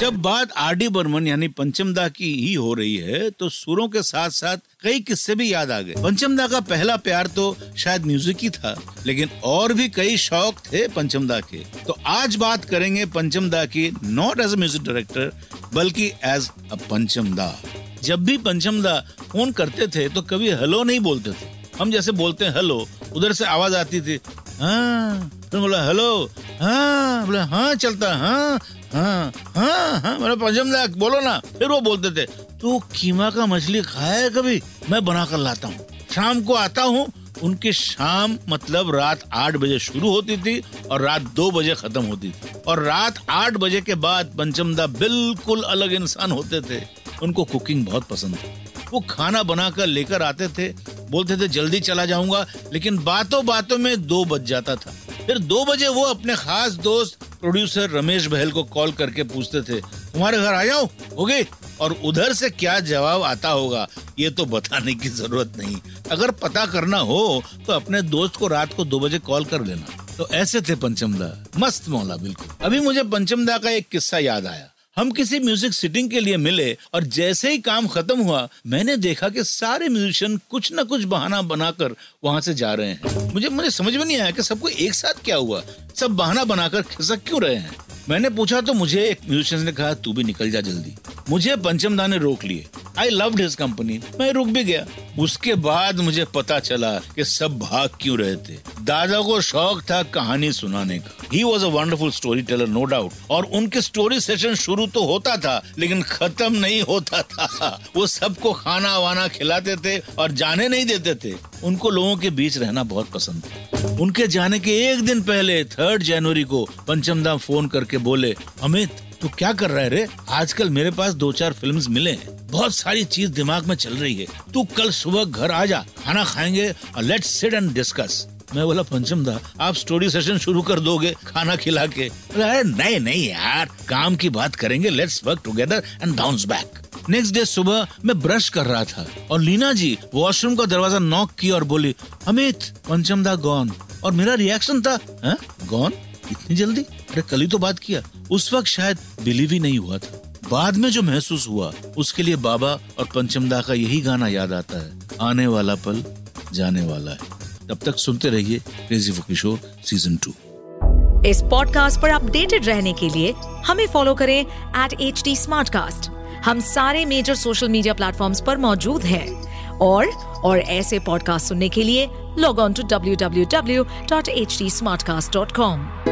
जब बात R D Burman यानी पंचमदा की ही हो रही है तो सुरों के साथ साथ कई किस्से भी याद आ गए। पंचमदा का पहला प्यार तो शायद म्यूज़िक ही था, लेकिन और भी कई शौक थे पंचमदा के। तो आज बात करेंगे पंचमदा की नॉट एज म्यूज़िक डायरेक्टर बल्कि एज अ पंचमदा। जब भी पंचमदा फ़ोन करते थे तो कभी हेलो नहीं बोलते थे। हम जैसे बोलते हैं हेलो उधर से आवाज़ आती थी हाँ। फिर बोला, हेलो हाँ बोला हाँ चलता हाँ हाँ हाँ हाँ बोला पंचमदा बोलो ना। फिर वो बोलते थे, तू कीमा का मछली खाया है कभी? मैं बना कर लाता हूँ। शाम को आता हूँ, उनकी शाम मतलब रात आठ बजे शुरू होती थी और रात दो बजे खत्म होती थी। और रात आठ बजे के बाद पंचमदा बिल्कुल अलग इंसान होते थे। उनको कुकिंग बहुत पसंद थी। वो खाना बनाकर लेकर आते थे, बोलते थे, जल्दी चला जाऊँगा। लेकिन बातों बातों में दो बज जाता था। फिर दो बजे वो अपने खास दोस्त प्रोड्यूसर रमेश बहल को कॉल करके पूछते थे, तुम्हारे घर आ जाओ हो गई और उधर से क्या जवाब आता होगा, ये तो बताने की ज़रूरत नहीं। अगर पता करना हो तो अपने दोस्त को रात को दो बजे कॉल कर लेना। तो ऐसे थे पंचमदा। मस्त मौला, बिल्कुल। अभी मुझे पंचमदा का एक किस्सा याद आया। हम किसी म्यूज़िक सिटिंग के लिए मिले और जैसे ही काम खत्म हुआ, मैंने देखा कि सारे म्यूजिशियन कुछ न कुछ बहाना बनाकर वहाँ से जा रहे हैं। मुझे मुझे समझ में नहीं आया कि सबको एक साथ क्या हुआ। सब बहाना बनाकर खिसक क्यों रहे हैं? मैंने पूछा तो मुझे एक म्यूजिशियन ने कहा, तू भी निकल जा जल्दी। मुझे पंचमदा ने रोक लिए। आई लव्ड हिज कंपनी मैं रुक भी गया। उसके बाद मुझे पता चला कि सब भाग क्यों रहे थे। दादा को शौक था कहानी सुनाने का। He was a wonderful story teller no doubt और उनके स्टोरी सेशन शुरू तो होता था, लेकिन खत्म नहीं होता था। वो सबको खाना वाना खिलाते थे और जाने नहीं देते थे। उनको लोगों के बीच रहना बहुत पसंद था। उनके जाने के एक दिन पहले थर्ड जनवरी को पंचमदा फ़ोन करके बोले, अमित तू क्या कर रहा है रे? आजकल मेरे पास दो चार फिल्म्स मिले हैं। बहुत सारी चीज़ दिमाग में चल रही है। तू कल सुबह घर आ जा, खाना खाएँगे और लेट्स सिट एंड डिस्कस मैं बोला, पंचम दा, आप स्टोरी सेशन शुरू कर दोगे खाना खिला के? अरे, नहीं नहीं यार, काम की बात करेंगे let's work together and bounce back next day सुबह मैं ब्रश कर रहा था और लीना जी वॉशरूम का दरवाज़ा नॉक किया और बोली, अमित, पंचम दा गॉन और मेरा रिएक्शन था गॉन इतनी जल्दी? अरे, कल ही तो बात किया। उस वक्त शायद बिलीव ही नहीं हुआ था। बाद में जो महसूस हुआ, उसके लिए बाबा और पंचमदा का यही गाना याद आता है। आने वाला पल, जाने वाला है। तब तक सुनते रहिए crazy for Kishore season two इस पॉडकास्ट पर अपडेटेड रहने के लिए हमें फॉलो करें एट एच टी हम सारे मेजर सोशल मीडिया प्लेटफॉर्म पर मौजूद हैं। और और ऐसे पॉडकास्ट सुनने के लिए log on to W W W dot H T smartcast dot com